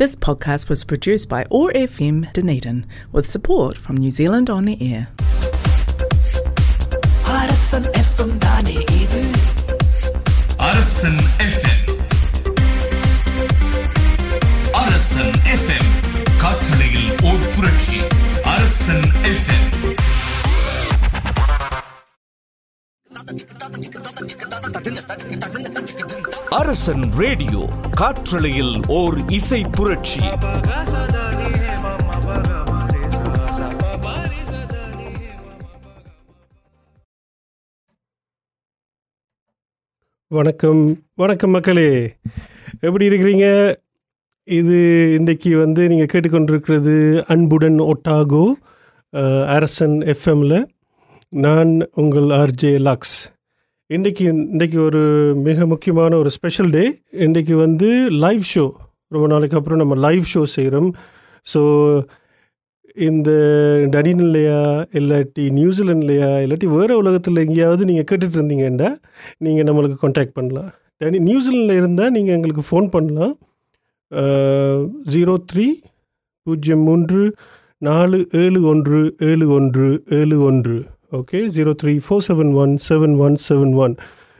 This podcast was produced by ORFM Dunedin with support from New Zealand On the Air. Arasan FM தானே இது அரசன் FM அரசன் FM காற்றலையில் ஓர் புரட்சி அரசன் எஃப்எம் அரசன் ரேடியோ காற்றலையில் ஓர் இசை புரட்சி. வணக்கம் வணக்கம் மக்களே. எப்படி இருக்கிறீங்க? இது இன்றைக்கி வந்து நீங்கள் கேட்டுக்கொண்டிருக்கிறது அன்புடன் ஒட்டாகோ அரசன் எஃப்எம்மில் நான் உங்கள் ஆர்ஜே லாக்ஸ் இன்றைக்கி இன்றைக்கி ஒரு மிக முக்கியமான ஒரு ஸ்பெஷல் டே இன்றைக்கி வந்து லைவ் ஷோ ரொம்ப நாளைக்கு அப்புறம் நம்ம லைவ் ஷோ செய்கிறோம் ஸோ இந்த டனின்லையா இல்லாட்டி நியூசிலாண்ட்லையா இல்லாட்டி வேறு உலகத்தில் எங்கேயாவது நீங்கள் கேட்டுட்டு இருந்தீங்கன்னா நீங்கள் நம்மளுக்கு காண்டாக்ட் பண்ணலாம். டனி நியூசிலாண்டில் இருந்தால் நீங்கள் எங்களுக்கு ஃபோன் பண்ணலாம். ஜீரோ த்ரீ பூஜ்ஜியம் மூன்று நாலு ஏழு ஒன்று ஏழு ஒன்று ஏழு ஒன்று. Okay zero three four seven one seven one seven one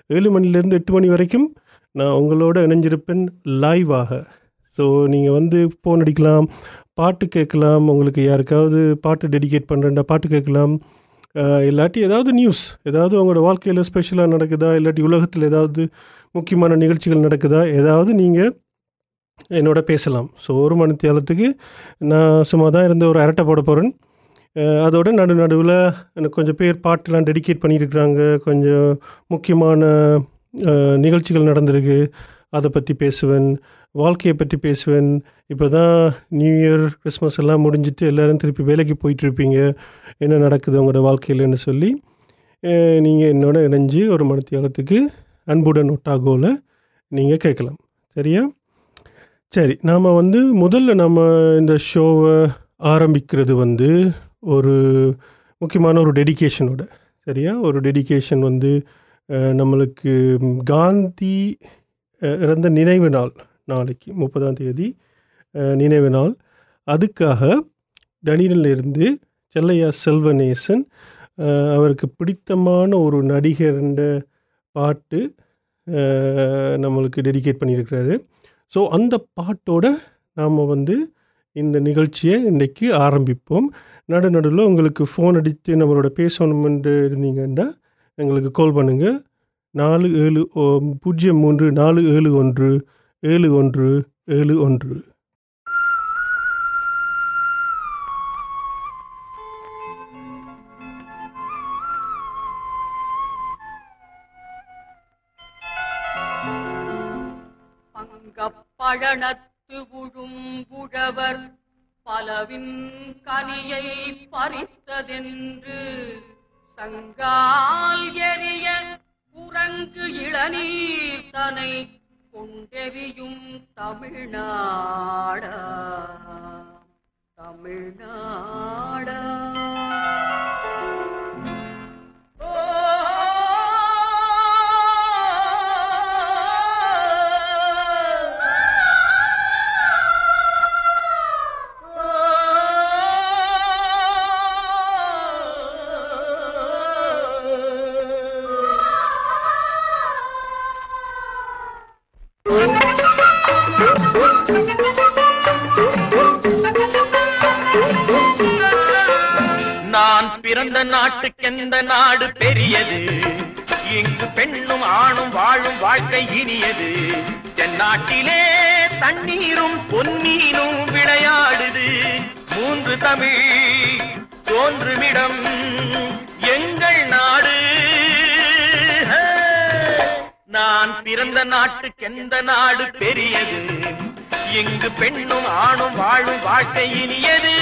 ஏழு மணிலேருந்து எட்டு மணி வரைக்கும் நான் உங்களோட இணைஞ்சிருப்பேன் லைவாக ஸோ நீங்கள் வந்து ஃபோன் அடிக்கலாம் பாட்டு கேட்கலாம் உங்களுக்கு யாருக்காவது பாட்டு டெடிகேட் பண்ணுறேன்டா பாட்டு கேட்கலாம். இல்லாட்டி ஏதாவது நியூஸ் ஏதாவது உங்களோட வாழ்க்கையில் ஸ்பெஷலாக நடக்குதா இல்லாட்டி உலகத்தில் ஏதாவது முக்கியமான நிகழ்ச்சிகள் நடக்குதா ஏதாவது நீங்கள் என்னோட பேசலாம். ஸோ ஒரு மணித்தியாலத்துக்கு நான் சும்மா தான் இருந்து ஒரு அரட்டை போட போகிறேன் அதோட நடு நடுவில் எனக்கு கொஞ்சம் பேர் பாட்டெலாம் டெடிகேட் பண்ணியிருக்கிறாங்க கொஞ்சம் முக்கியமான நிகழ்ச்சிகள் நடந்திருக்கு. அதை பற்றி பேசுவேன். வாழ்க்கையை பற்றி பேசுவேன். இப்போ தான் நியூ இயர் கிறிஸ்மஸ் எல்லாம் முடிஞ்சிட்டு எல்லோரும் திருப்பி வேலைக்கு போயிட்டுருப்பீங்க. என்ன நடக்குது உங்களோட வாழ்க்கையில்ன்னு சொல்லி நீங்கள் என்னோட இணைஞ்சு ஒரு மனத்தியாலத்துக்கு அன்புடன் ஒட்டாகோவில் நீங்கள் கேட்கலாம். சரியா? சரி நாம் வந்து முதல்ல நம்ம இந்த ஷோவை ஆரம்பிக்கிறது வந்து ஒரு முக்கியமான ஒரு டெடிகேஷனோட சரியா? ஒரு டெடிகேஷன் வந்து நம்மளுக்கு காந்தி இறந்த நினைவு நாள் நாளைக்கு முப்பதாம் தேதி நினைவு நாள். அதுக்காக டனியிலிருந்து செல்லையா செல்வநேசன் அவருக்கு பிடித்தமான ஒரு நடிகர்ன்ற பாட்டு நம்மளுக்கு டெடிகேட் பண்ணியிருக்கிறாரு. ஸோ அந்த பாட்டோட நாம் வந்து இந்த நிகழ்ச்சியை இன்றைக்கு ஆரம்பிப்போம். நடு நடுவில் உங்களுக்கு ஃபோன் அடித்து நம்மளோட பேசணுமென்று இருந்தீங்கன்னா எங்களுக்கு கால் பண்ணுங்கள் நாலு ஏழு ஓ- பூஜ்ஜியம் மூன்று நாலு ஏழு ஒன்று ஏழு ஒன்று ஏழு ஒன்று. பங்கப்பழனத்து உழும்புழவர் பலவின் கனியை பறித்ததென்று சங்கால் எரிய குரங்கு இளநீர் தனை கொண்டெறியும் தமிழ்நாடா. தமிழ்நாடு. இனியது. தென்னாட்டிலே தண்ணீரும் பொன்னீனும் விளையாடுது. மூன்று தமிழ் தோன்றுமிடம் எங்கள் நாடு. நான் பிறந்த நாட்டுக்கெந்த நாடு பெரியது. இங்கு பெண்ணும் ஆணும் வாழும் வாழ்க்கை இனியது.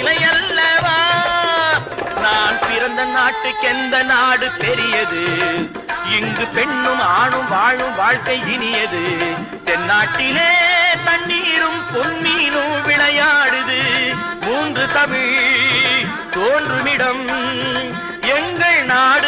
முகச்சிலை அல்லவா நான் பிறந்த நாட்டுக்கு எந்த நாடு பெரியது? இங்கு பெண்ணும் ஆணும் வாழும் வாழ்க்கை இனியது. தென்னாட்டிலே தண்ணீரும் பொன்மீனும் விளையாடுது. மூன்று தமிழ் தோன்றுமிடம். எங்கள் நாடு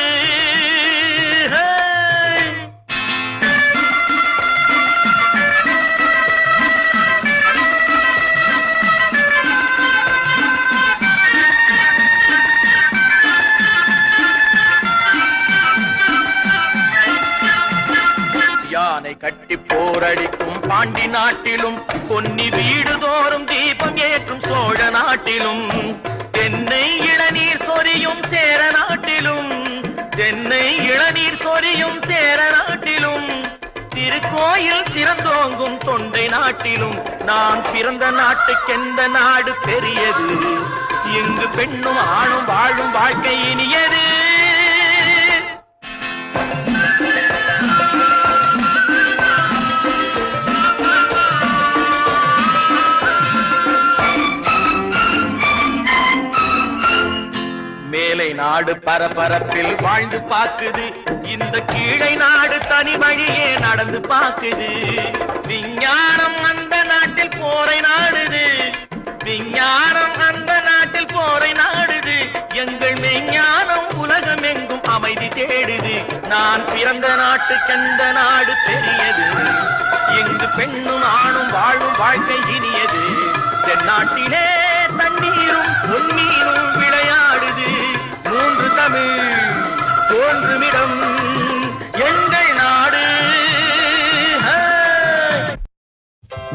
போரடிக்கும் பாண்டி நாட்டிலும் பொன்னி வீடு தோறும் தீபம் ஏற்றும் சோழ நாட்டிலும். தென்னை இளநீர் சொரியும் சேர நாட்டிலும். தென்னை இளநீர் சொரியும் சேர நாட்டிலும். திருக்கோயில் சிறந்தோங்கும் தொண்டை நாட்டிலும். நான் பிறந்த நாட்டுக்கெந்த நாடு பெரியது? இங்கு பெண்ணும் ஆணும் வாழும் வாழ்க்கை இனியது. நாடு பரபரப்பில் வாழ்ந்து பாக்குது. இந்த கீழே நாடு தனி வழியே நடந்து பாக்குது. விஞ்ஞானம் அந்த நாட்டில் போரை நாடுது. விஞ்ஞானம் அந்த நாட்டில் போரை நாடுது. எங்கள் மெஞ்ஞானம் உலகம் எங்கும் அமைதி தேடுது. நான் பிறந்த நாட்டு நாட்டுக்கெந்த நாடு பெரியது. எங்கு பெண்ணும் ஆணும் வாழும் வாழ்க்கை இனியது. தென்னாட்டிலே தண்ணீரும் பொன்னீரும் விளையாடுது மூன்று தமிழ் தோன்றுமிடம் எங்கள் நாடு!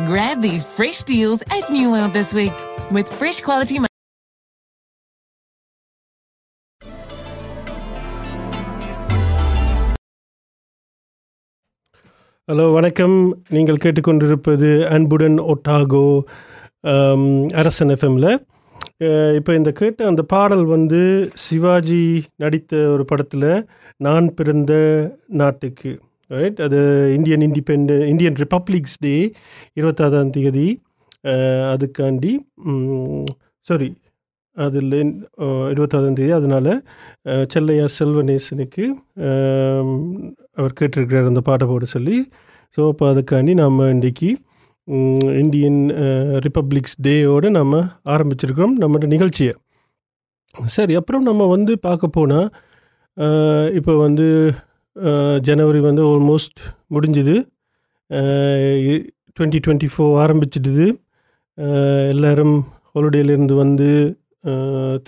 Grab these fresh deals at New World this week with fresh quality. Hello வணக்கம் நீங்கள் கேட்டுக்கொண்டிருப்பது அன்புடன் ஒட்டாகோ அரசன் எஃப்எம்ல இப்போ இந்த கேட்ட அந்த பாடல் வந்து சிவாஜி நடித்த ஒரு படத்தில் நான் பிறந்த நாட்டுக்கு ரைட் அது Indian independent Indian republic's day இருபத்தாறாம் தேதி. அதுக்காண்டி சாரி அதில் இருபத்தாறாம் தேதி. அதனால் செல்லையா செல்வநேசனுக்கு அவர் கேட்டிருக்கிறார் அந்த பாட்டை போட சொல்லி. ஸோ அப்போ அதுக்காண்டி நம்ம இன்றைக்கி இந்தியன் ரிப்பப்ளிக்ஸ் டேயோடு நம்ம ஆரம்பிச்சிருக்கிறோம் நம்மளோட நிகழ்ச்சியை. சரி அப்புறம் நம்ம வந்து பார்க்க போனால் இப்போ வந்து ஜனவரி வந்து ஆல்மோஸ்ட் முடிஞ்சுது. டுவெண்ட்டி டுவெண்ட்டி ஃபோர் ஆரம்பிச்சிடுது. எல்லோரும் ஹாலிடேலேருந்து வந்து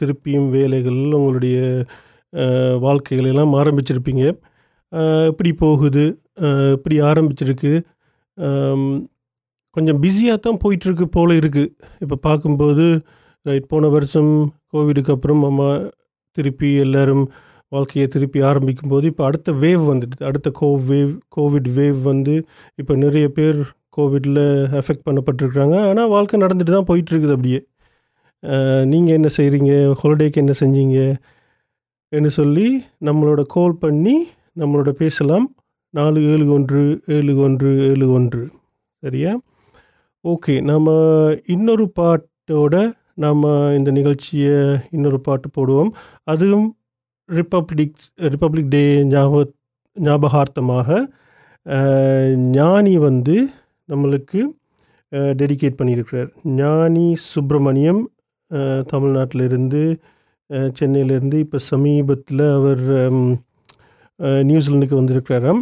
திருப்பியும் வேலைகள் உங்களுடைய வாழ்க்கைகள் எல்லாம் ஆரம்பிச்சிருப்பீங்க. அஹ், எப்படி போகுது. இப்படி எப்படி ஆரம்பிச்சிருக்கு கொஞ்சம் பிஸியாக தான் போயிட்டுருக்கு போல இருக்குது இப்போ பார்க்கும்போது ரைட் போன வருஷம் கோவிடுக்கு அப்புறம் நம்ம திருப்பி எல்லோரும் வாழ்க்கையை திருப்பி ஆரம்பிக்கும் போது இப்போ அடுத்த வேவ் வந்துட்டு அடுத்த கோ வேவ் கோவிட் வேவ் வந்து இப்போ நிறைய பேர் கோவிடில் எஃபெக்ட் பண்ணப்பட்டிருக்கிறாங்க. ஆனால் வாழ்க்கை நடந்துட்டு தான் போயிட்டுருக்குது அப்படியே. நீங்கள் என்ன செய்கிறீங்க ஹாலிடேக்கு என்ன செஞ்சீங்க? என்று சொல்லி நம்மளோட கால் பண்ணி நம்மளோட பேசலாம். நாலு ஏழு ஒன்று ஏழு ஒன்று ஏழு ஒன்று. சரியா? ஓகே நம்ம இன்னொரு பாட்டோட நம்ம இந்த நிகழ்ச்சியை இன்னொரு பாட்டு போடுவோம். அதுவும் ரிப்பப்ளிக் ரிப்பப்ளிக் டே ஞாபக ஞாபகார்த்தமாக ஞானி வந்து நம்மளுக்கு டெடிகேட் பண்ணியிருக்கிறார். ஞானி சுப்பிரமணியம் தமிழ்நாட்டிலிருந்து சென்னையிலேருந்து இப்போ சமீபத்தில் அவர் ஹம், நியூசிலாந்துக்கு வந்திருக்கிறாராம்.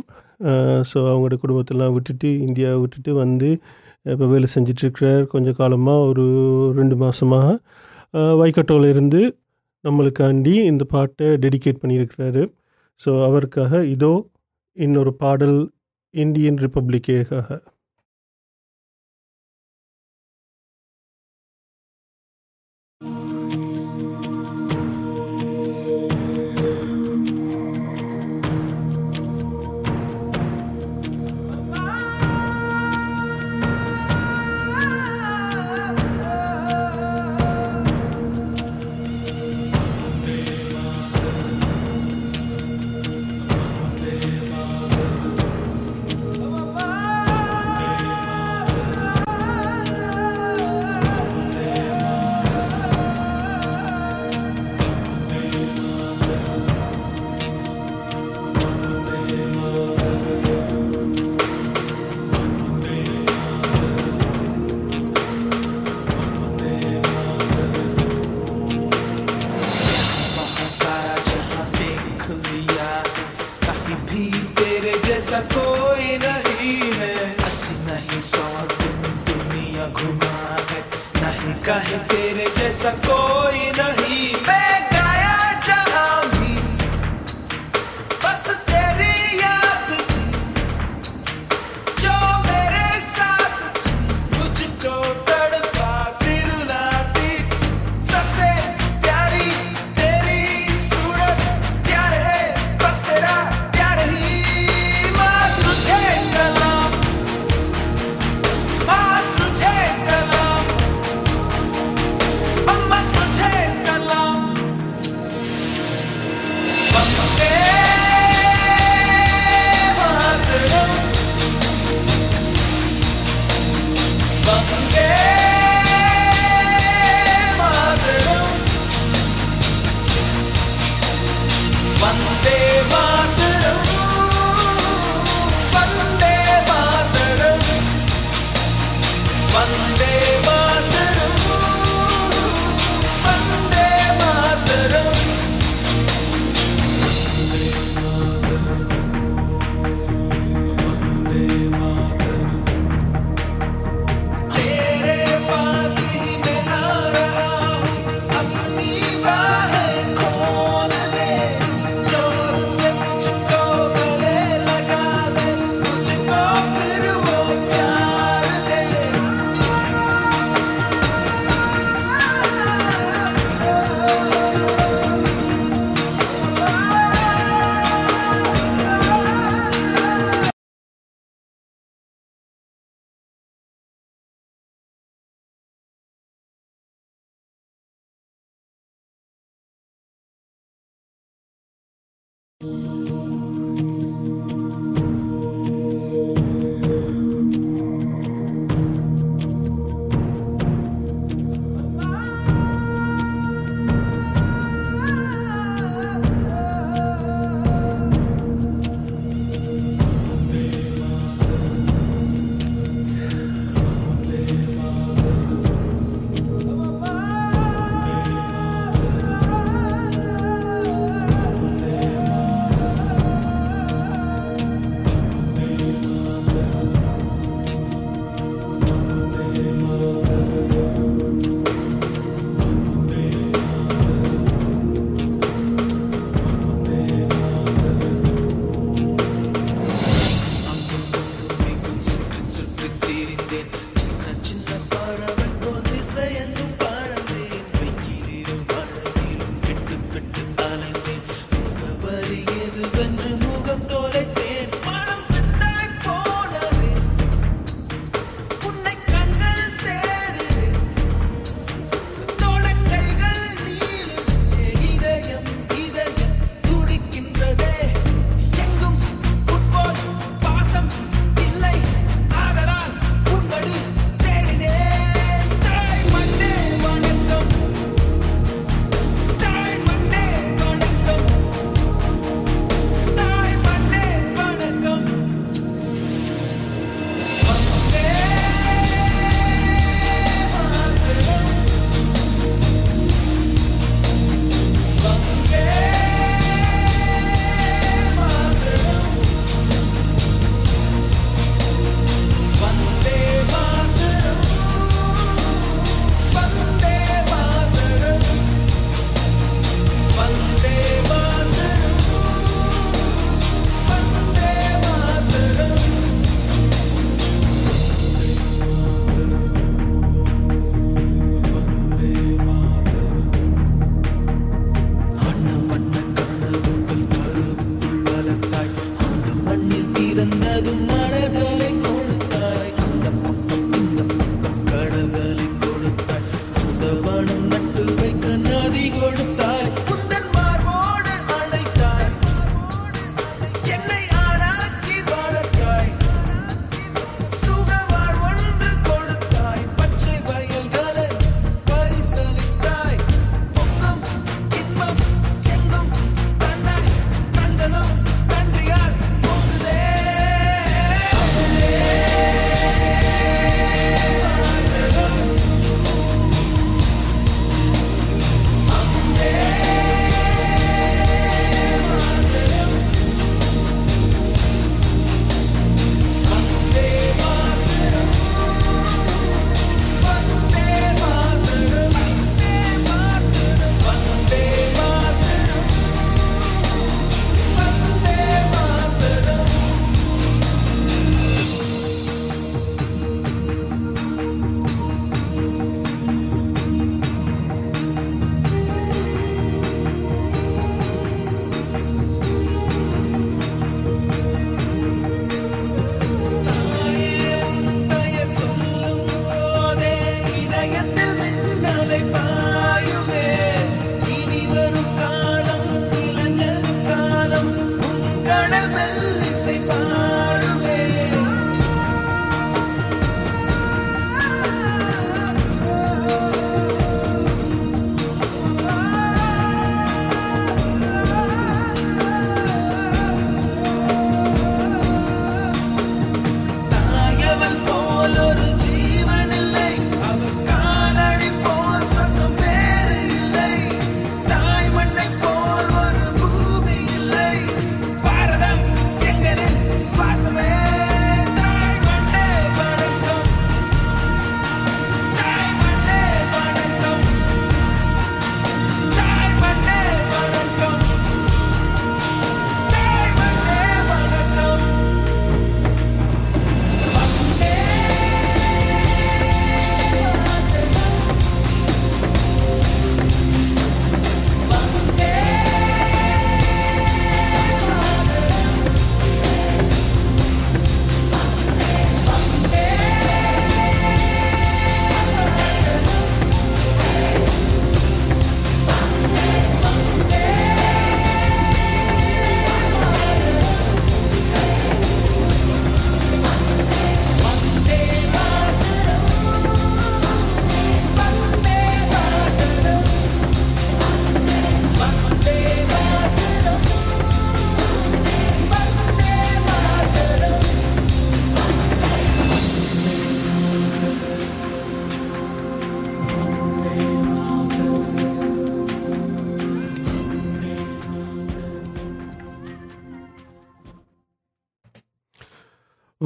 ஸோ அவங்களோட குடும்பத்தெல்லாம் விட்டுட்டு இந்தியாவை விட்டுட்டு வந்து இப்போ வேலை செஞ்சிட்ருக்கிறார். கொஞ்ச காலமாக ஒரு ரெண்டு மாதமாக வைக்கட்டோவில் இருந்து நம்மளுக்காண்டி இந்த பாட்டை டெடிகேட் பண்ணியிருக்கிறாரு. ஸோ அவருக்காக இதோ இன்னொரு பாடல் இந்தியன் ரிப்பப்ளிக்கேக்காக. 싹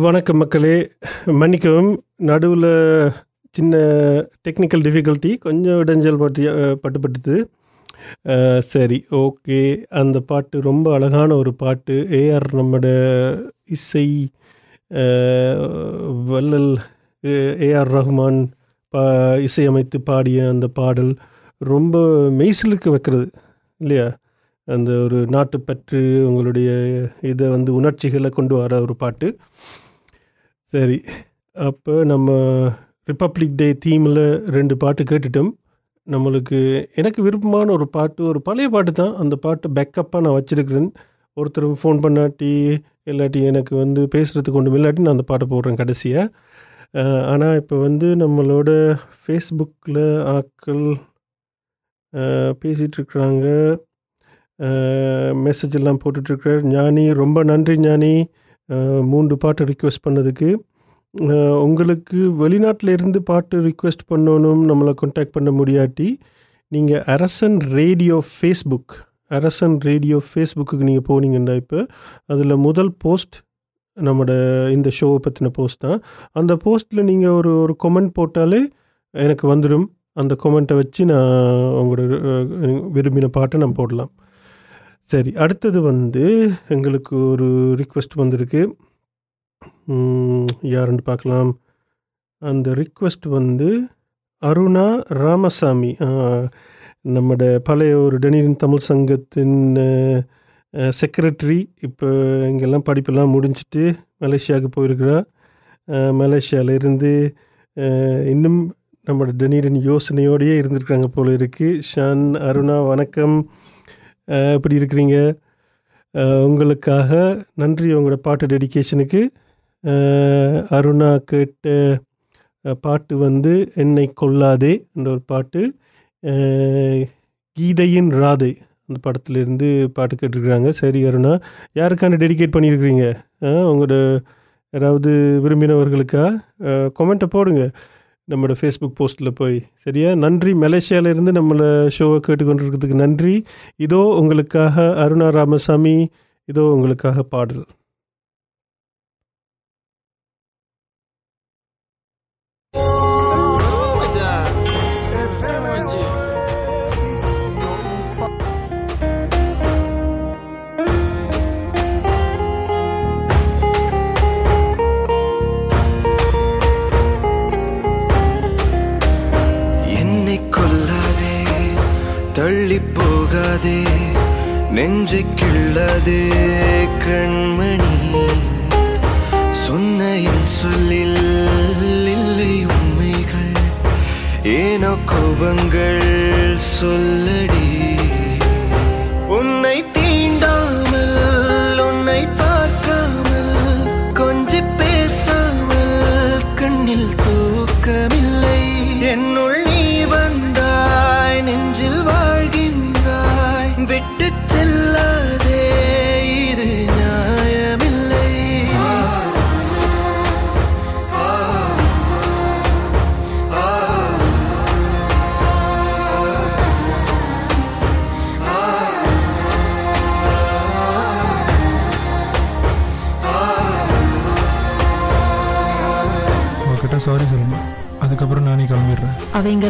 வணக்கம் மக்களே. மன்னிக்கவும் நடுவில் சின்ன டெக்னிக்கல் டிஃபிகல்ட்டி கொஞ்சம் இடைஞ்சல் பட்டு பட்டுப்பட்டுது. சரி ஓகே. அந்த பாட்டு ரொம்ப அழகான ஒரு பாட்டு. ஏஆர் நம்மட இசை வல்லல் வள்ளல் ஏஆர் ரஹ்மான் பா இசையமைத்து பாடிய அந்த பாடல் ரொம்ப மெய்சிலுக்கு வைக்கிறது இல்லையா? அந்த ஒரு நாட்டுப்பற்று உங்களுடைய இதை வந்து உணர்ச்சிகளை கொண்டு வர ஒரு பாட்டு. சரி அப்போ நம்ம ரிப்பப்ளிக் டே தீமில் ரெண்டு பாட்டு கேட்டுட்டோம். நம்மளுக்கு எனக்கு விருப்பமான ஒரு பாட்டு ஒரு பழைய பாட்டு தான். அந்த பாட்டை பேக்கப்பாக நான் வச்சுருக்கிறேன். ஒருத்தர் ஃபோன் பண்ணாட்டி இல்லாட்டி எனக்கு வந்து பேசுகிறதுக்கு ஒன்றும் இல்லாட்டி நான் அந்த பாட்டை போடுறேன் கடைசியாக ஆனால் இப்போ வந்து நம்மளோட ஃபேஸ்புக்கில் ஆட்கள் பேசிகிட்ருக்குறாங்க மெசேஜ் எல்லாம் போட்டுட்ருக்கிறார் ஞானி ரொம்ப நன்றி ஞானி. மூன்று பாட்டு ரிக்வெஸ்ட் பண்ணதுக்கு உங்களுக்கு வெளிநாட்டில் இருந்து பாட்டு ரிக்வெஸ்ட் பண்ணணும் நம்மளை காண்டாக்ட் பண்ண முடியாட்டி நீங்கள் Arasan radio Facebook Arasan radio Facebook நீங்கள் போனீங்கன்னா இப்போ அதில் முதல் போஸ்ட் நம்மளோட இந்த ஷோவை பற்றின போஸ்ட் தான். அந்த போஸ்ட்டில் நீங்கள் ஒரு ஒரு கொமெண்ட் போட்டாலே எனக்கு வந்துடும் அந்த கொமெண்ட்டை வச்சு நான் உங்களோட விரும்பின பாட்டை நான் போடலாம். சரி அடுத்தது வந்து எங்களுக்கு ஒரு ரிக்வெஸ்ட் வந்திருக்கு. யாருன்னு பார்க்கலாம். அந்த ரிக்வெஸ்ட் வந்து அருணா ராமசாமி. நம்மட பழைய ஒரு டெனிரின் தமிழ் சங்கத்தின் செக்ரட்டரி இப்போ இங்கெல்லாம் படிப்பெல்லாம் முடிஞ்சிட்டு மலேசியாவுக்கு போயிருக்கிறா. மலேசியாவிலிருந்து இன்னும் நம்மளோட டெனிரின் யோசனையோடையே இருந்திருக்காங்க போல இருக்குது ஷான் அருணா வணக்கம். எப்படி இருக்கிறீங்க? உங்களுக்காக நன்றி உங்களோட பாட்டு டெடிகேஷனுக்கு. அருணா கேட்ட பாட்டு வந்து என்னை கொல்லாதே என்ற ஒரு பாட்டு. கீதையின் ராதை அந்த படத்துலேருந்து பாட்டு கேட்டிருக்கிறாங்க. சரி அருணா யாருக்கான டெடிகேட் பண்ணியிருக்கிறீங்க? உங்களோட யாராவது விரும்பினவர்களுக்கா? கொமெண்ட்டை போடுங்க. நம்மளோட ஃபேஸ்புக் போஸ்ட்டில் போய். சரியா? நன்றி. மலேசியாவிலேருந்து நம்மளை ஷோவை கேட்டுக்கொண்டிருக்கிறதுக்கு நன்றி. இதோ உங்களுக்காக அருணா ராமசாமி இதோ உங்களுக்காக பாடல்.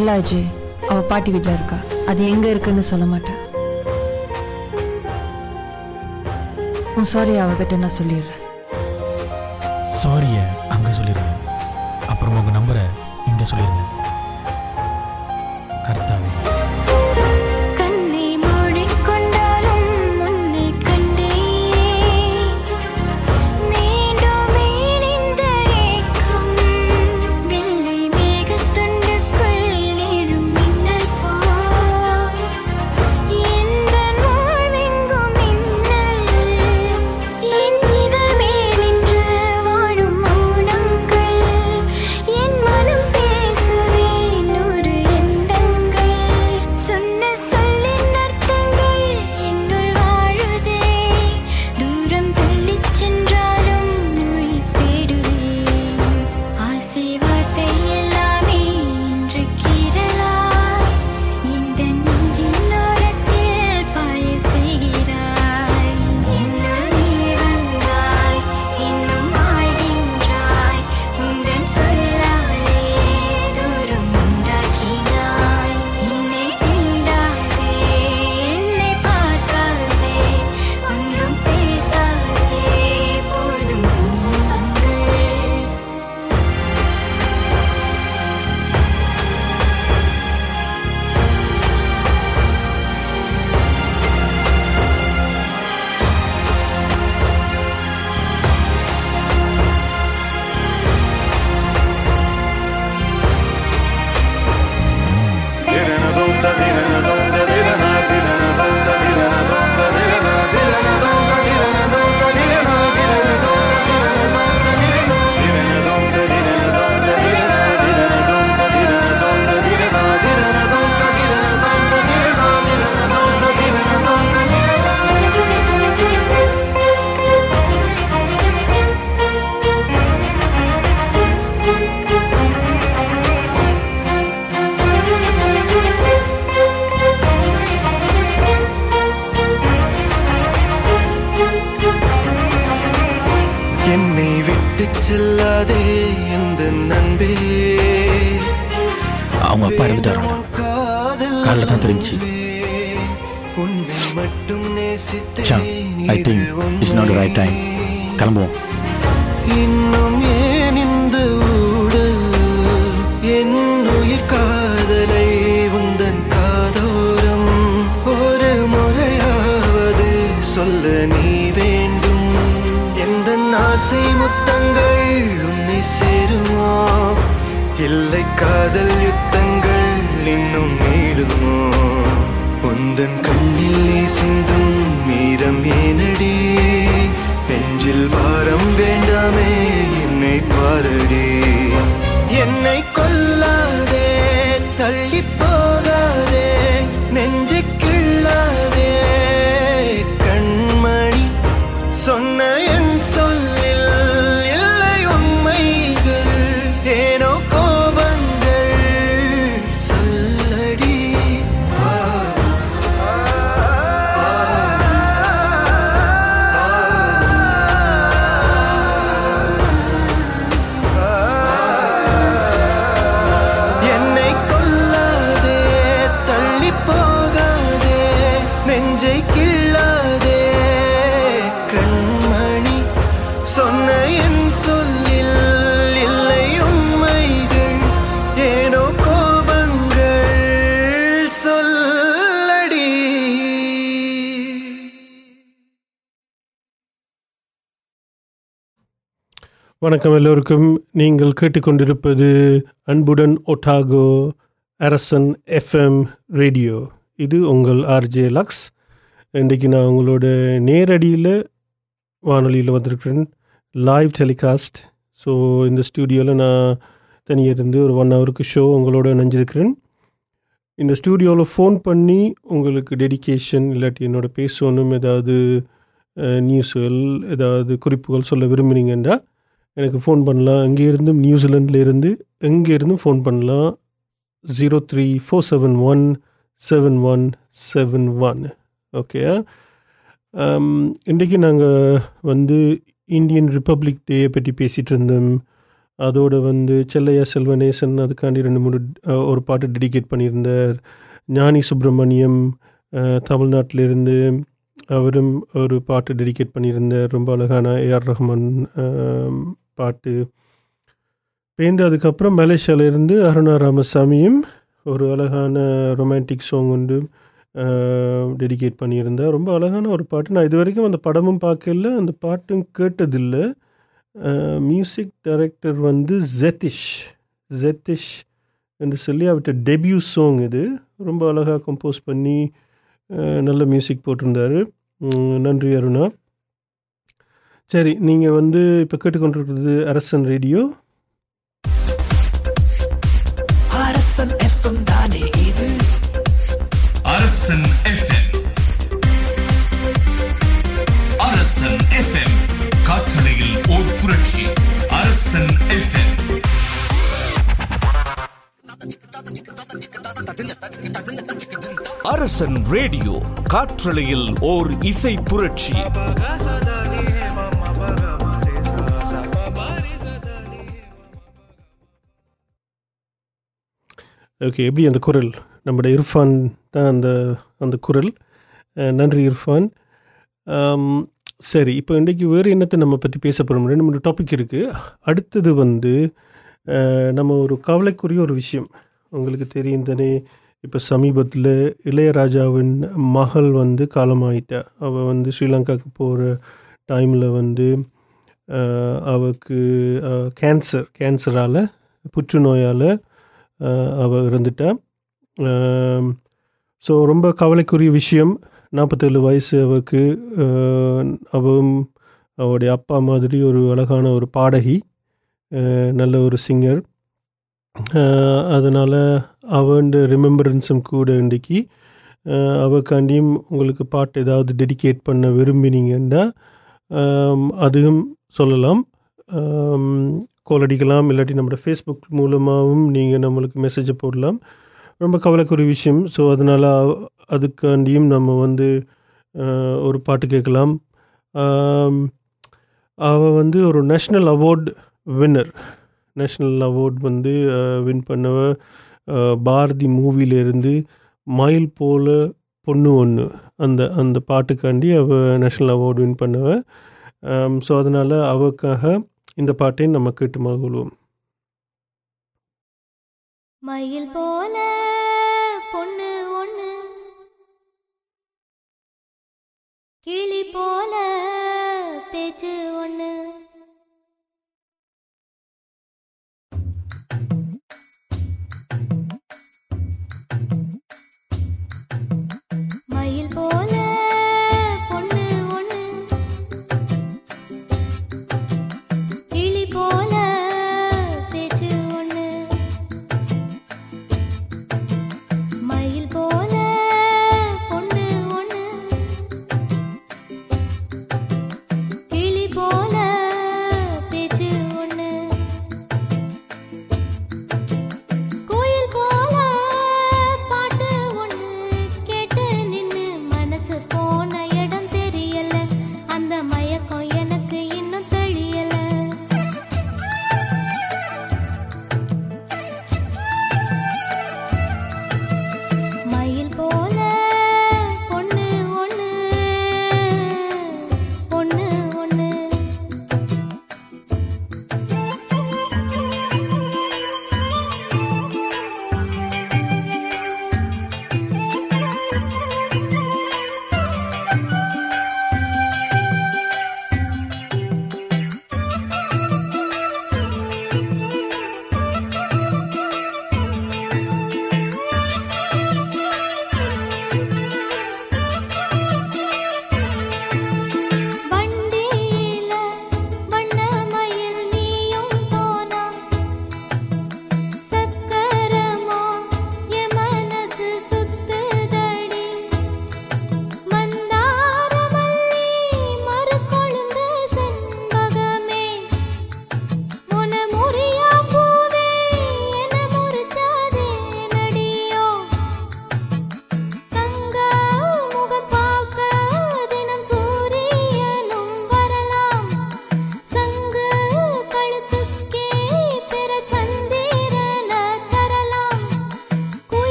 இல்ல அஜய் அவ பாட்டி வீட்டில் இருக்கா. அது எங்க இருக்குன்னு சொல்ல மாட்டேன் உன் சாரி அவகிட்ட நான் சொல்லிடுறேன். வணக்கம் எல்லோருக்கும். நீங்கள் கேட்டுக்கொண்டிருப்பது அன்புடன் ஒட்டாகோ அரசன் எஃப்எம் ரேடியோ. இது உங்கள் ஆர்ஜே லக்ஸ். இன்றைக்கு நான் உங்களோட நேரடியில் வானொலியில் வந்திருக்கிறேன். லைவ் டெலிகாஸ்ட் ஸோ இந்த ஸ்டூடியோவில் நான் தனியாக இருந்து ஒரு ஒன் ஹவருக்கு ஷோ உங்களோட இணைஞ்சிருக்கிறேன். இந்த ஸ்டூடியோவில் ஃபோன் பண்ணி உங்களுக்கு டெடிகேஷன் இல்லாட்டி என்னோட பேசணும் ஏதாவது நியூஸ்கள் ஏதாவது குறிப்புகள் சொல்ல விரும்புனீங்கன்னா எனக்கு ஃபோன் பண்ணலாம். இங்கேருந்து நியூசிலாண்ட்லேருந்து எங்கேருந்தும் ஃபோன் பண்ணலாம். Zero three four seven one seven one seven one okay இன்றைக்கி நாங்கள் வந்து இந்தியன் ரிப்பப்ளிக் டேயை பற்றி பேசிகிட்டு இருந்தோம் அதோடு வந்து செல்லையா செல்வநேசன் அதுக்காண்டி ரெண்டு மூணு ஒரு பாட்டு டெடிகேட் பண்ணியிருந்தார். ஞானி சுப்பிரமணியம் தமிழ்நாட்டிலிருந்து அவரும் ஒரு பாட்டு டெடிகேட் பண்ணியிருந்தார். ரொம்ப அழகான ஏஆர் ரஹ்மான் பாட்டு. பெயிண்ட் அதுக்கப்புறம் மலேசியாவிலேருந்து அருணா ராமசாமியும் ஒரு அழகான ரொமான்டிக் சாங் ஒன்று டெடிகேட் பண்ணியிருந்தேன் ரொம்ப அழகான ஒரு பாட்டு. நான் இது வரைக்கும் அந்த படமும் பார்க்கல அந்த பாட்டும் கேட்டதில்லை. மியூசிக் டைரக்டர் வந்து ஜெத்திஷ் ஜெத்திஷ் என்று சொல்லி அவர்கிட்ட டெபியூ சாங் இது. ரொம்ப அழகாக கம்போஸ் பண்ணி நல்ல மியூசிக் போட்டிருந்தாரு. நன்றி அருணா. சரி நீங்கள் வந்து இப்போ கேட்டுக்கொண்டிருக்கிறது அரசன் ரேடியோ. அரசன் எஃப்எம் தானே இது? அரசன் எஃப்எம். அரசன் எஃப்எம் காற்றலையில் ஓர் புரட்சி. அரசன் எஃப்எம். அரசன் ரேடியோ காற்றலையில் ஓர் இசை புரட்சி. ஓகே எப்படி அந்த குரல்? நம்முடைய இர்ஃபான் தான் அந்த அந்த குரல். நன்றி இர்ஃபான். சரி இப்போ இன்றைக்கி வேறு என்னத்தை நம்ம பற்றி பேச போகிறோம் ரெண்டு மூணு டாபிக் இருக்குது அடுத்தது வந்து நம்ம ஒரு கவலைக்குரிய ஒரு விஷயம். உங்களுக்கு தெரியும் தானே இப்போ சமீபத்தில் இளையராஜாவின் மகள் வந்து காலமாயிட்டா. அவள் வந்து ஸ்ரீலங்காவுக்கு போகிற டைமில் வந்து அவளுக்கு கேன்சர் கேன்சரால் புற்றுநோயால் அவள் இருந்துட்டேன் ஸோ ரொம்ப கவலைக்குரிய விஷயம். நாற்பத்தேழு வயசு அவருக்கு அஹ், அவளுடைய அவருடைய அப்பா மாதிரி ஒரு அழகான ஒரு பாடகி நல்ல ஒரு சிங்கர் அதனால் அவன் ரிமெம்பரன்ஸும் கூட இன்றைக்கி அவக்காண்டியும் உங்களுக்கு பாட்டு ஏதாவது டெடிகேட் பண்ண விரும்பினீங்கன்னா அதுவும் சொல்லலாம். கால் அடிக்கலாம் இல்லாட்டி நம்மளோட ஃபேஸ்புக் மூலமாகவும் நீங்கள் நம்மளுக்கு மெசேஜை போடலாம். ரொம்ப கவலைக்குரிய விஷயம். ஸோ அதனால் அதுக்காண்டியும் நம்ம வந்து ஒரு பாட்டு கேட்கலாம். அவள் வந்து ஒரு national award winner national award வந்து வின் பண்ணவ பாரதி மூவிலேருந்து மயில் போல பொண்ணு ஒன்று அந்த அந்த பாட்டுக்காண்டி அவள் நேஷ்னல் அவார்டு வின் பண்ணவ. ஸோ அதனால் அவக்காக இந்த பாட்டை நம்ம கேட்டு மகிழ்வோம் மயில் போல பொண்ணு ஒண்ணு கிளி போல பேச்சு ஒண்ணு.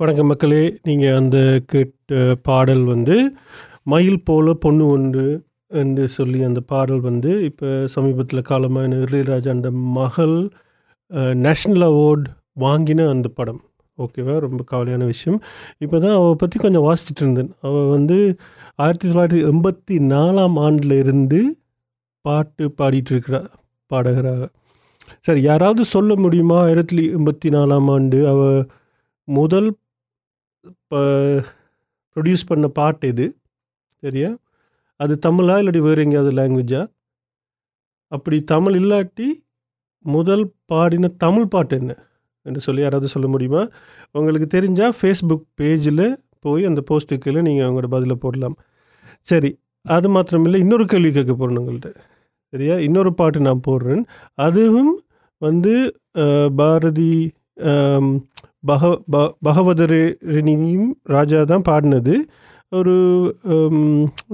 வணக்கம் மக்களே. நீங்கள் அந்த கேட்ட பாடல் வந்து மயில் போல பொண்ணு ஒன்று என்று சொல்லி அந்த பாடல் வந்து இப்போ சமீபத்தில் காலமான இளையராஜா அந்த மகள் நேஷ்னல் அவார்ட் வாங்கின அந்த படம். ஓகேவா? ரொம்ப கவலையான விஷயம். இப்போ தான் அவள் பற்றி கொஞ்சம் வாசிச்சுட்டு இருந்தேன். அவள் வந்து ஆயிரத்தி தொள்ளாயிரத்தி எண்பத்தி நாலாம் ஆண்டில் இருந்து பாட்டு பாடிட்டு இருக்கிறா பாடகராக சரி யாராவது சொல்ல முடியுமா? ஆயிரத்தி எண்பத்தி நாலாம் ஆண்டு அவள் முதல் இப்போ ப்ரொடியூஸ் பண்ண பாட்டு இது சரியா? அது தமிழா இல்லாட்டி வேறு எங்கேயாவது லாங்குவேஜா அப்படி தமிழ் இல்லாட்டி முதல் பாடின தமிழ் பாட்டு என்ன? என்று சொல்லி யாராவது சொல்ல முடியுமா? உங்களுக்கு தெரிஞ்சால் ஃபேஸ்புக் பேஜில் போய் அந்த போஸ்ட்டுக்கில் நீங்கள் அவங்களோட பதிலை போடலாம். சரி அது மாத்திரமில்லை இன்னொரு கேள்வி கேட்க போகிறேன் உங்கள்கிட்ட சரியா? இன்னொரு பாட்டு நான் போடுறேன். அதுவும் வந்து பாரதி பக ப பகவதரணியும் ராஜா தான் பாடினது. ஒரு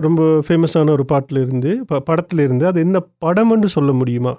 ரொம்ப ஃபேமஸான ஒரு பாட்டில் இருந்து ப படத்தில் இருந்து அது என்ன படம்னு சொல்ல முடியுமா?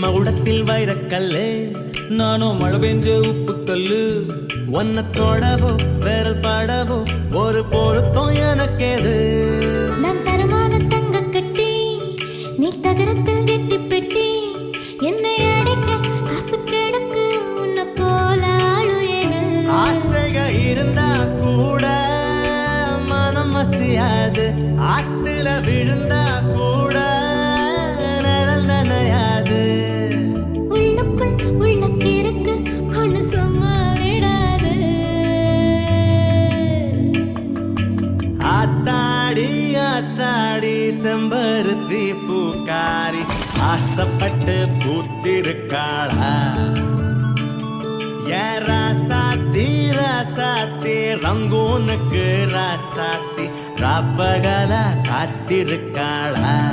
மகுடத்தில் வைரக்கல்லு. நானும் மழை பெஞ்ச உப்பு கல்லு ஒன்ன தொடவோ விரல் படவோ ஒரு பொருத்தம் எனக்கேது. நான் தரமான தங்க கட்டி நீ தகரத்தில் கெட்டி பெட்டி. என்னை அடைக்க காத்து கிடக்கு உன்னை போல ஆசைக இருந்தா கூட மனம் அசையாது. ஆத்துல விழுந்தா ஆத்தாடி செம்பருத்தி பூக்காரி ஆசைப்பட்டு பூத்திருக்காளா? ஏ ராசாத்தி ராசாத்தி ரங்கூனுக்கு ராசாத்தி ராப்பகல காத்திருக்காளா?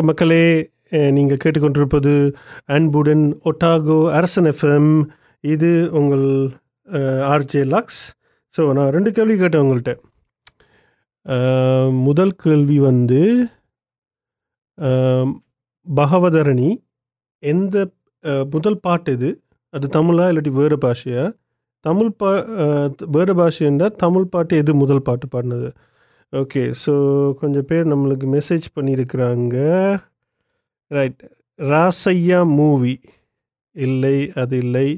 வணக்கம் மக்களே. நீங்கள் கேட்டுக்கொண்டிருப்பது அன்புடன் ஒட்டாகோ அரசன் எஃப்எம் இது உங்கள் ஆர்ஜே லாக்ஸ் ஸோ நான் ரெண்டு கேள்வி கேட்டேன் உங்கள்கிட்ட முதல் கேள்வி வந்து பகவதரணி எந்த முதல் பாட்டு இது அது தமிழா இல்லாட்டி வேறு பாஷையா? தமிழ் பா வேறு பாஷைண்டா தமிழ் பாட்டு எது முதல் பாட்டு பாடினது? ஓகே ஸோ கொஞ்சம் பேர் நம்மளுக்கு மெசேஜ் பண்ணியிருக்கிறாங்க ரைட் ராசையா மூவி இல்லை அது இல்லை.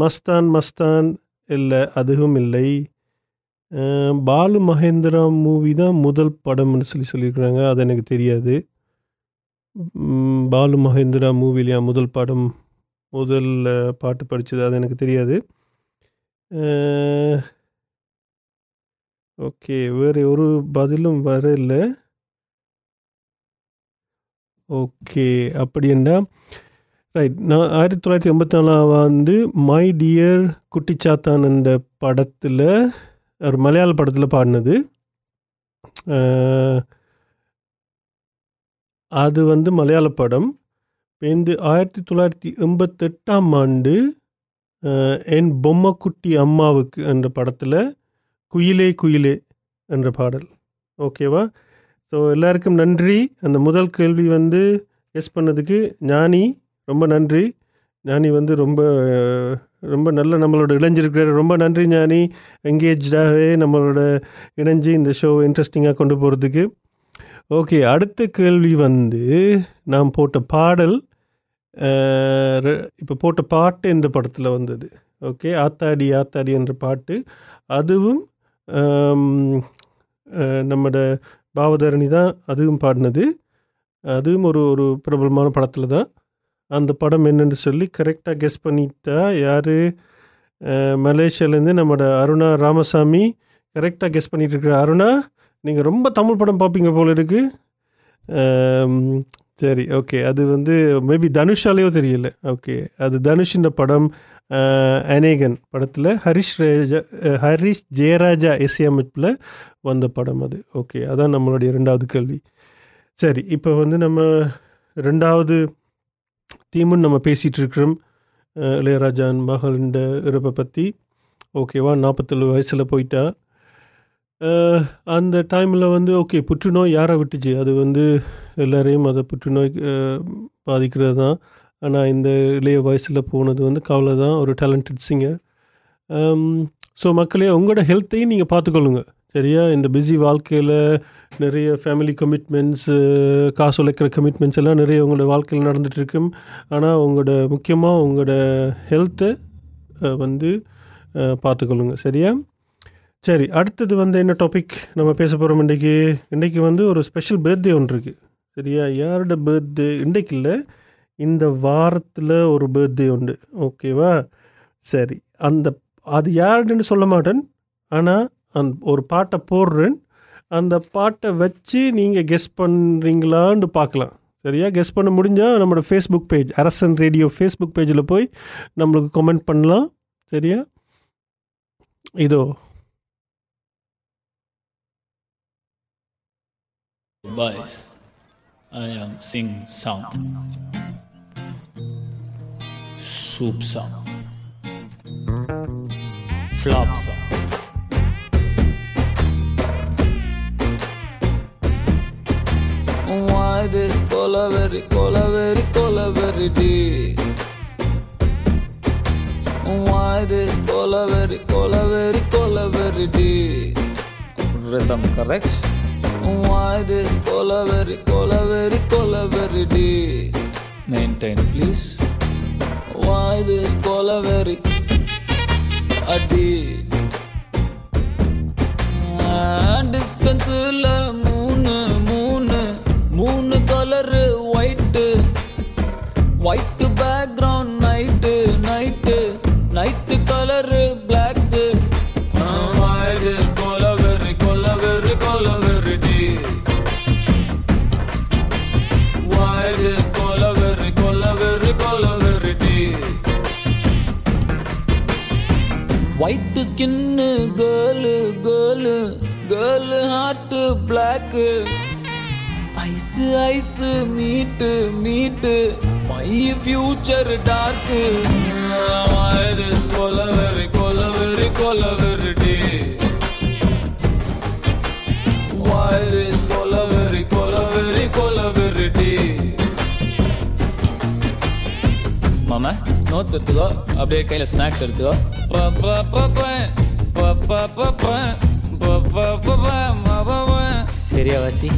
மஸ்தான் மஸ்தான் இல்லை அதுவும் இல்லை. பாலு மகேந்திரா மூவி தான் முதல் படம்னு சொல்லி சொல்லியிருக்கிறாங்க அது எனக்கு தெரியாது. பாலு மகேந்திரா மூவிலையா முதல் படம் முதல் பாட்டு படித்தது அது எனக்கு தெரியாது. ஓகே வேறு ஒரு பதிலும் வரல. ஓகே அப்படின்னா ரைட் நான் ஆயிரத்தி தொள்ளாயிரத்தி எண்பத்தி நாலாம் மை டியர் குட்டிச்சாத்தான் என்ற படத்தில் ஒரு மலையாள படத்தில் பாடினது. அது வந்து மலையாள படம். இந்த ஆயிரத்தி தொள்ளாயிரத்தி எண்பத்தெட்டாம் ஆண்டு என் என் பொம்மைக்குட்டி அம்மாவுக்கு என்ற படத்தில் குயிலே குயிலே என்ற பாடல். ஓகேவா? ஸோ எல்லாருக்கும் நன்றி. அந்த முதல் கேள்வி வந்து எஸ் பண்ணதுக்கு ஞானி ரொம்ப நன்றி. ஞானி வந்து ரொம்ப ரொம்ப நல்ல நம்மளோட இணைஞ்சிருக்கிறார். ரொம்ப நன்றி ஞானி. எங்கேஜாகவே நம்மளோட இணைஞ்சு இந்த ஷோவை இன்ட்ரெஸ்டிங்காக கொண்டு போகிறதுக்கு ஓகே அடுத்த கேள்வி வந்து நாம் போட்ட பாடல் இப்போ போட்ட பாட்டு இந்த படத்தில் வந்தது? ஓகே ஆத்தாடி ஆத்தாடி என்ற பாட்டு. அதுவும் நம்மட பாவதரணி தான் அதுவும் பாடினது. அதுவும் ஒரு ஒரு பிரபலமான படத்தில் தான். அந்த படம் என்னென்னு சொல்லி கரெக்டாக கெஸ் பண்ணிட்டா யார்? மலேசியாலேருந்து நம்மட அருணா ராமசாமி கரெக்டாக கெஸ் பண்ணிகிட்டு இருக்கிற அருணா நீங்கள் ரொம்ப தமிழ் படம் பார்ப்பீங்க போல இருக்கு. சரி ஓகே அது வந்து மேபி தனுஷாலேயோ தெரியல. ஓகே அது தனுஷின் படம் அனேகன் படத்தில் ஹரிஷ் ரேஜா ஹரிஷ் ஜெயராஜா இசையமைப்பில் வந்த படம் அது. ஓகே அதான் நம்மளுடைய ரெண்டாவது கேள்வி. சரி இப்போ வந்து நம்ம ரெண்டாவது தீமுன்னு நம்ம பேசிகிட்டு இருக்கிறோம். இளையராஜான் மகளிண்ட இறப்பை பற்றி ஓகேவா நாற்பத்தேழு வயசில் போயிட்டா. அந்த டைமில் வந்து ஓகே புற்றுநோய் யாரை விட்டுச்சு? அது வந்து எல்லோரையும் அதை புற்றுநோய் பாதிக்கிறது தான் ஆனால் இந்த இளைய வயசில் போனது வந்து கவலை தான் ஒரு டேலண்டட் சிங்கர் ஸோ மக்களே உங்களோட ஹெல்த்தையும் நீங்கள் பார்த்துக்கொள்ளுங்க. சரியா? இந்த பிஸி வாழ்க்கையில் நிறைய ஃபேமிலி கமிட்மெண்ட்ஸு காசு உழைக்கிற கமிட்மெண்ட்ஸ் எல்லாம் நிறைய உங்களோட வாழ்க்கையில் நடந்துகிட்டு இருக்கும் ஆனால் உங்களோட முக்கியமாக உங்களோட ஹெல்த்தை வந்து பார்த்துக்கொள்ளுங்க. சரியா? சரி அடுத்தது வந்து என்ன டாபிக் நம்ம பேச போகிறோம் இன்றைக்கி இன்றைக்கி வந்து ஒரு ஸ்பெஷல் பர்த்டே ஒன்று இருக்குது சரியா? யாரோட பர்த்டே இன்றைக்கு இல்லை. இந்த வாரத்தில் ஒரு பர்த்டே உண்டு. ஓகேவா சரி. அந்த அது யாருன்னு சொல்ல மாட்டேன். ஆனால் அந் ஒரு பாட்டை போடுறேன். அந்த பாட்டை வச்சு நீங்கள் கெஸ் பண்ணுறீங்களான்னு பார்க்கலாம். சரியா? கெஸ் பண்ண முடிஞ்சால் நம்மளோட Facebook page Arasan radio Facebook பேஜில் போய் நம்மளுக்கு கமெண்ட் பண்ணலாம். சரியா? இதோ. Boys I am sing song Soup song. Flop song. Why this cola very, cola very, cola very deep? Why this cola very, cola very, cola very deep? Rhythm correct? Why this cola very, cola very, cola very deep? Maintain please. Why this cola very, a டிஸ்பென்ஸில் மூணு மூணு மூணு colour white white background white skin girl girl girl heart black eyes eyes meet meet my future dark kolaveri kolaveri kolaveri டே வாய்து கொலவெறி கொலவெறி கொலவெறி டி மாமா notes எடுத்துக்கோ அப்படியே கையில ஸ்நாக்ஸ் எடுத்துக்கோ சரியா வாசி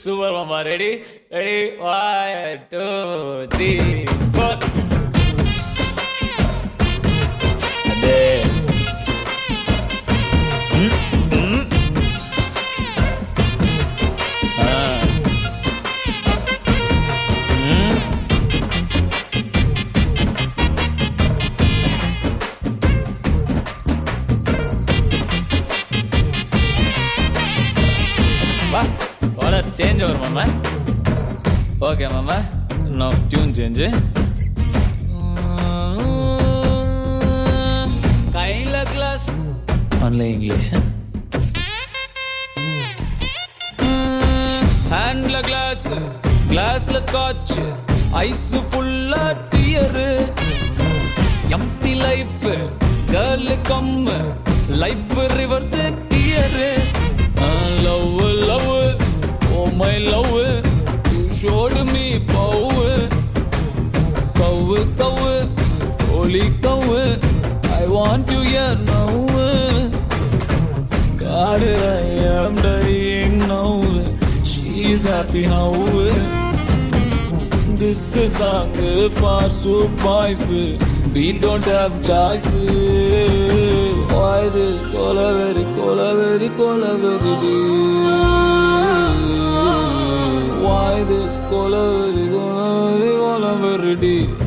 சூப்பர் மாமா ready ready one two three four அதே சேஞ்ச் வரும் மாமா ஓகே மாமா நோ டியூன் சேஞ்சு கையில் கிளாஸ் ஆன்லைன் இங்கிலீஷ் ஹேண்ட்ல கிளாஸ் கிளாஸ்ல ஸ்காட்ச் ஐஸ் ஃபுல்லா tear empty life girl come life reverse tear love love my love. You showed me power. Cow, cow, holy cow. I want you here now. God, I am dying now. She's happy now. This is song for so. We don't have choice. Why this cola very, cola very, cola very deep? Why this cola very, cola very, cola very deep?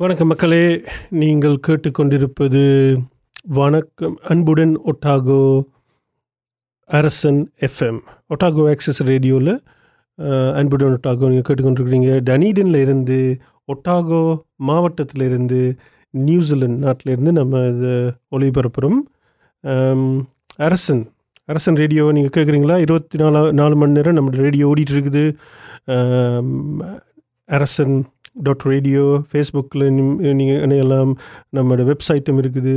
வணக்கம் மக்களே. நீங்கள் கேட்டுக்கொண்டிருப்பது வணக்கம். அன்புடன் ஒட்டாகோ அரசன் FM. ஒட்டாகோ access ரேடியோவில் அன்புடன் ஒட்டாகோ நீங்கள் கேட்டுக்கொண்டிருக்கிறீங்க. டனீடனில் இருந்து ஒட்டாகோ மாவட்டத்தில் இருந்து நியூசிலாந்து நாட்டிலேருந்து நம்ம இதை ஒளிபரப்புகிறோம் அரசன் அரசன் ரேடியோவை நீங்கள் கேட்குறீங்களா இருபத்தி நாலு நாலு மணி நேரம் நம்ம ரேடியோ ஓடிட்டு இருக்குது. அரசன் டாட் ரேடியோ ஃபேஸ்புக்கில் நீங்கள் இணையலாம் நம்மளோட வெப்சைட்டும் இருக்குது.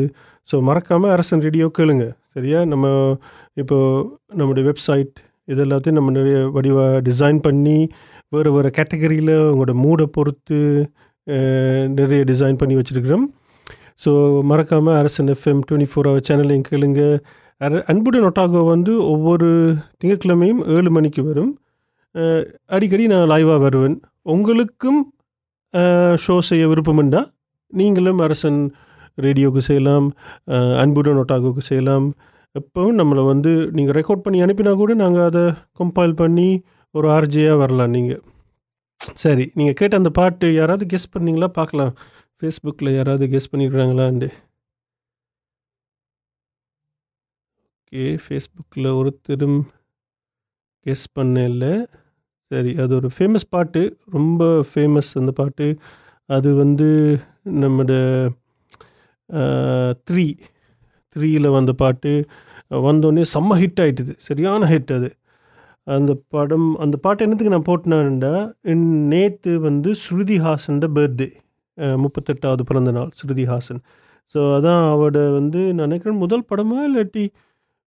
ஸோ மறக்காமல் அரசன் ரேடியோ கேளுங்க. சரியா? நம்ம இப்போது நம்முடைய வெப்சைட் இது எல்லாத்தையும் நம்ம நிறைய வடிவாக டிசைன் பண்ணி வேறு வேறு கேட்டகரியில் உங்களோட மூடை பொறுத்து நிறைய டிசைன் பண்ணி வச்சுருக்கிறோம். ஸோ மறக்காமல் அரசன் எஃப்எம் டுவெண்ட்டி ஃபோர் ஹவர் சேனலையும் கேளுங்க. அர அன்புடன் ஒட்டாகோ வந்து ஒவ்வொரு திங்கட்கிழமையும் ஏழு மணிக்கு வரும். அடிக்கடி நான் லைவாக வருவேன். உங்களுக்கும் ஷோ செய்ய விருப்பமுண்டா? நீங்களும் அரசன் ரேடியோவுக்கு செய்யலாம் அன்புடன் ஒட்டாகுக்கு செய்யலாம். எப்போவும் நம்மளை வந்து நீங்கள் ரெக்கார்ட் பண்ணி அனுப்பினா கூட நாங்கள் அதை கம்பைல் பண்ணி ஒரு ஆர்ஜியாக வரலாம் நீங்கள் சரி நீங்கள் கேட்ட அந்த பாட்டு யாராவது கெஸ் பண்ணீங்களா? பார்க்கலாம். ஃபேஸ்புக்கில் யாராவது கெஸ் பண்ணியிருக்கிறாங்களாண்டு ஓகே ஃபேஸ்புக்கில் ஒருத்தரும் கெஸ் பண்ணல. சரி அது ஒரு ஃபேமஸ் பாட்டு ரொம்ப ஃபேமஸ் அந்த பாட்டு. அது வந்து நம்மட த்ரீ த்ரீயில் வந்த பாட்டு. வந்தோடனே செம்ம ஹிட் ஆயிட்டுது சரியான ஹிட் அது. அந்த படம் அந்த பாட்டு என்னத்துக்கு நான் போட்டினான்டா நேற்று வந்து ஸ்ருதி ஹாசன்ட பர்த்டே முப்பத்தெட்டாவது பிறந்த நாள் ஸ்ருதி ஹாசன் ஸோ அதான் அவட வந்து நான் நினைக்கிறேன் முதல் படமா இல்லாட்டி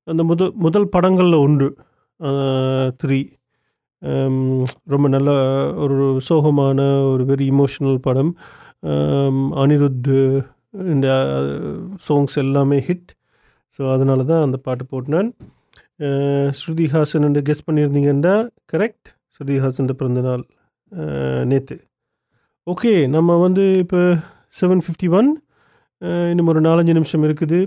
அந்த முதல் முதல் படங்களில் ஒன்று. த்ரீ ரொம்ப நல்ல ஒரு சோகமான ஒரு வெரி இமோஷனல் படம். அனிருத் இந்த சாங்ஸ் எல்லாமே ஹிட் ஸோ அதனால தான் அந்த பாட்டு போட்டினேன். அஹ், ஸ்ருதி ஹாசன் கெஸ் பண்ணியிருந்தீங்கன்னா கரெக்ட் ஸ்ருதி ஹாசன் பிறந்த நாள் நேற்று ஓகே நம்ம வந்து இப்போ செவன் ஃபிஃப்டி ஒன் இன்னும் ஒரு நாலஞ்சு நிமிஷம் இருக்குது.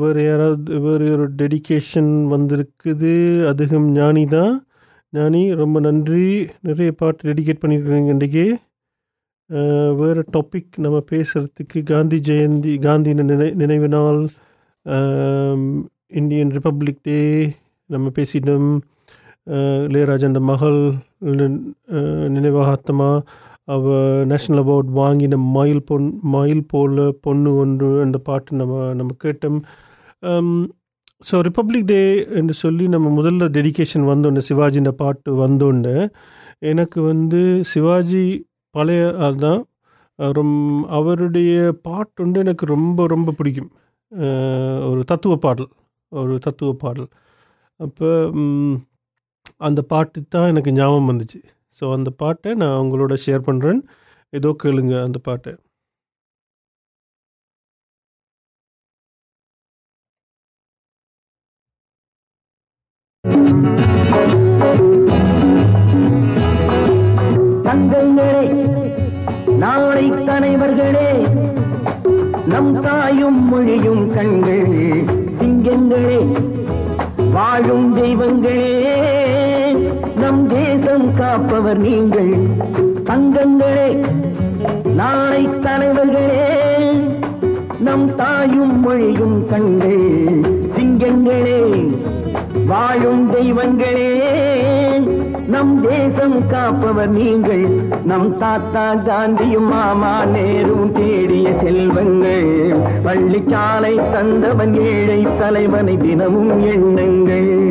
வேறு யாராவது வேறு ஒரு டெடிகேஷன் வந்திருக்குது. அதுவும் ஞானி தான் ஞானி ரொம்ப நன்றி. நிறைய பாட்டு டெடிகேட் பண்ணியிருக்கிறீங்க இன்றைக்கி. வேறு டாபிக் நம்ம பேசுகிறதுக்கு காந்தி ஜெயந்தி காந்தி நினை நினைவு நாள் இந்தியன் ரிப்பப்ளிக் டே நம்ம பேசிட்டோம். இளையராஜன் மகள் நின்- நினைவாகத்தமா அவ நேஷ்னல் அவார்ட் வாங்கின மயில் பொன் மயில் போல பொண்ணு ஒன்று அந்த பாட்டு நம்ம நம்ம கேட்டோம். ஸோ ரிப்பப்ளிக் டே என்று சொல்லி நம்ம முதல்ல டெடிகேஷன் வந்தோடனே சிவாஜின்ற பாட்டு வந்தோடனே எனக்கு வந்து சிவாஜி பழைய அதுதான் ரொம் அவருடைய பாட்டு வந்து எனக்கு ரொம்ப ரொம்ப பிடிக்கும். ஒரு தத்துவ பாடல் ஒரு தத்துவ பாடல். அப்போ அந்த பாட்டு தான் எனக்கு ஞாபகம் வந்துச்சு. ஸோ அந்த பாட்டை நான் உங்களோட ஷேர் பண்ணுறேன் ஏதோ கேளுங்க அந்த பாட்டை. தங்கங்களே நாளை தலைவர்களே நம் தாயும் மொழியும் கண்கள் சிங்கங்களே வாழும் தெய்வங்களே நம் தேசம் காப்பவர் நீங்கள். தங்கங்களே நாளை தலைவர்களே நம் தாயும் மொழியும் கண்கள் சிங்கங்களே. வாழும் தெய்வங்களே நம் தேசம் காப்பவர் நீங்கள். நம் தாத்தா காந்தியும் மாமா நேரும் தேடிய செல்வங்கள். பள்ளிச்சாலை தந்தவன் ஏழை தலைவனை தினமும் எண்ணுங்கள்.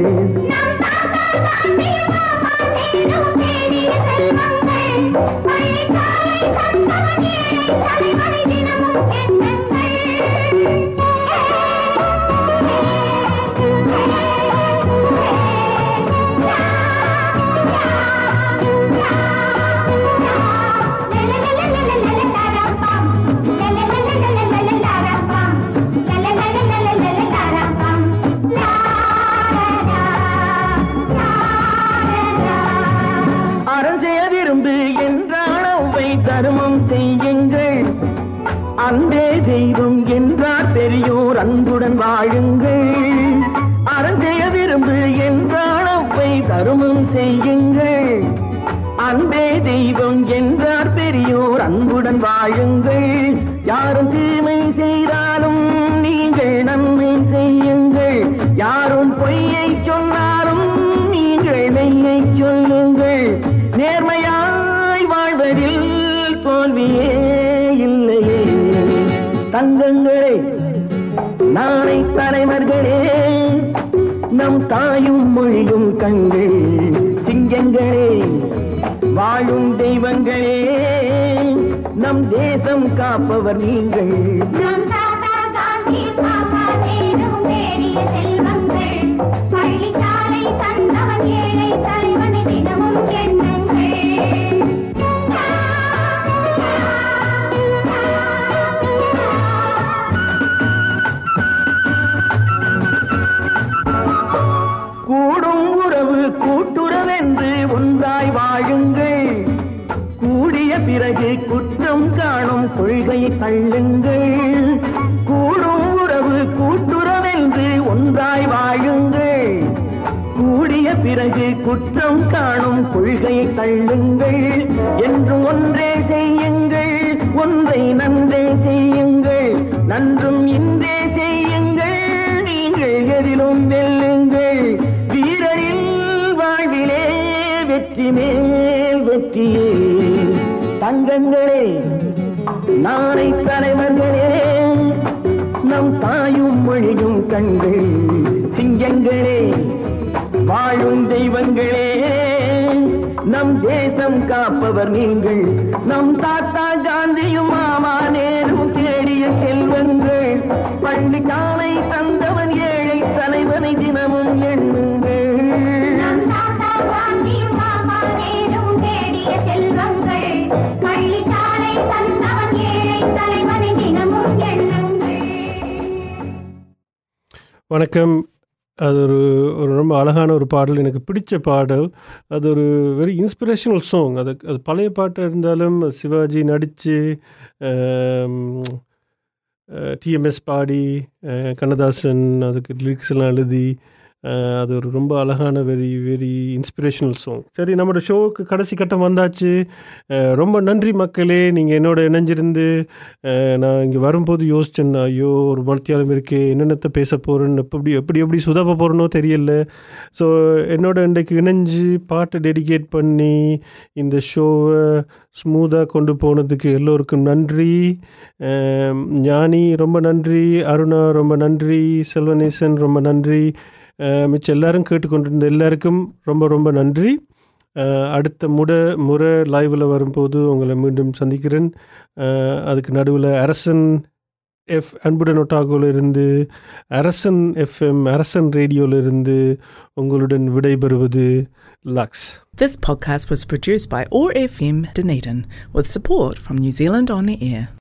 அன்பே என்றார் பெரியோர் அன்புடன் வாழுங்கள். அறஞ்சைய விரும்பு என்றால் அவ்வை தருமம் செய்யுங்கள். அன்பே தெய்வம் என்றார் பெரியோர் அன்புடன் வாழுங்கள். தாயும் மொழியும் கண்கள் சிங்கங்களே வாழும் தெய்வங்களே நம் தேசம் காப்பவர் நீங்கள். குற்றம் காணும் கொள்கையை தள்ளுங்கள். கூடும் உறவு கூட்டுறவென்று ஒன்றாய் வாழுங்கள். கூடிய பிறகு குற்றம் காணும் கொள்கையை தள்ளுங்கள். என்றும் ஒன்றே செய்யுங்கள். ஒன்றை நன்றே செய்யுங்கள். நன்றும் இன்றே செய்யுங்கள். நீங்கள் எதிலும் வெல்லுங்கள். வீரரின் வாழ்விலே வெற்றி மேல் வெற்றியே. தங்கங்களே நாளை தலைவர்களே நம் தாயும் மொழியும் கண்கள் சிங்கங்களே வாழும் தெய்வங்களே நம் தேசம் காப்பவர் நீங்கள் நம் தாத்தா காந்தியும் மாமா நேரும் தேடிய செல்வங்கள் பள்ளி காலை தந்தவன் ஏழை தலைவனை தினமும் வணக்கம். அது ஒரு ஒரு ரொம்ப அழகான ஒரு பாடல். எனக்கு பிடிச்ச பாடல். அது ஒரு வெரி இன்ஸ்பிரேஷனல் சாங் அது அது பழைய பாட்டாக இருந்தாலும் சிவாஜி நடித்து டிஎம்எஸ் பாடி கண்ணதாசன் அதுக்கு லிரிக்ஸ் எல்லாம் எழுதி அது ஒரு ரொம்ப அழகான வெரி வெரி இன்ஸ்பிரேஷனல் சாங் சரி நம்மளோட ஷோவுக்கு கடைசி கட்டம் வந்தாச்சு. ரொம்ப நன்றி மக்களே. நீங்கள் என்னோட இணைஞ்சிருந்து நான் இங்கே வரும்போது யோசிச்சேன் ஐயோ ஒரு மனத்தியாலம் இருக்கே என்னென்னத்தை பேச போகிறேன்னு எப்படி எப்படி எப்படி சுதப்ப போகிறேனோ தெரியல. ஸோ என்னோட இன்றைக்கு இணைஞ்சு பாட்டை டெடிகேட் பண்ணி இந்த ஷோவை ஸ்மூத்தாக கொண்டு போனதுக்கு எல்லோருக்கும் நன்றி. ஞானி ரொம்ப நன்றி. அருணா ரொம்ப நன்றி. செல்வநேசன் ரொம்ப நன்றி. மிச்சம் எல்லாரும் கேட்டுக்கொண்டிருந்த எல்லாருக்கும் ரொம்ப ரொம்ப நன்றி. அடுத்த முட முறை லைவில் வரும்போது உங்களை மீண்டும் சந்திக்கிறேன். அதுக்கு நடுவில் அரசன் எஃப் அன்புடன் ஒட்டாகோலிருந்து அரசன் எஃப்எம் அரசன் ரேடியோவிலிருந்து உங்களுடன் விடைபெறுவது Lux This podcast was produced by ORFM Dunedin with support from New Zealand On the Air.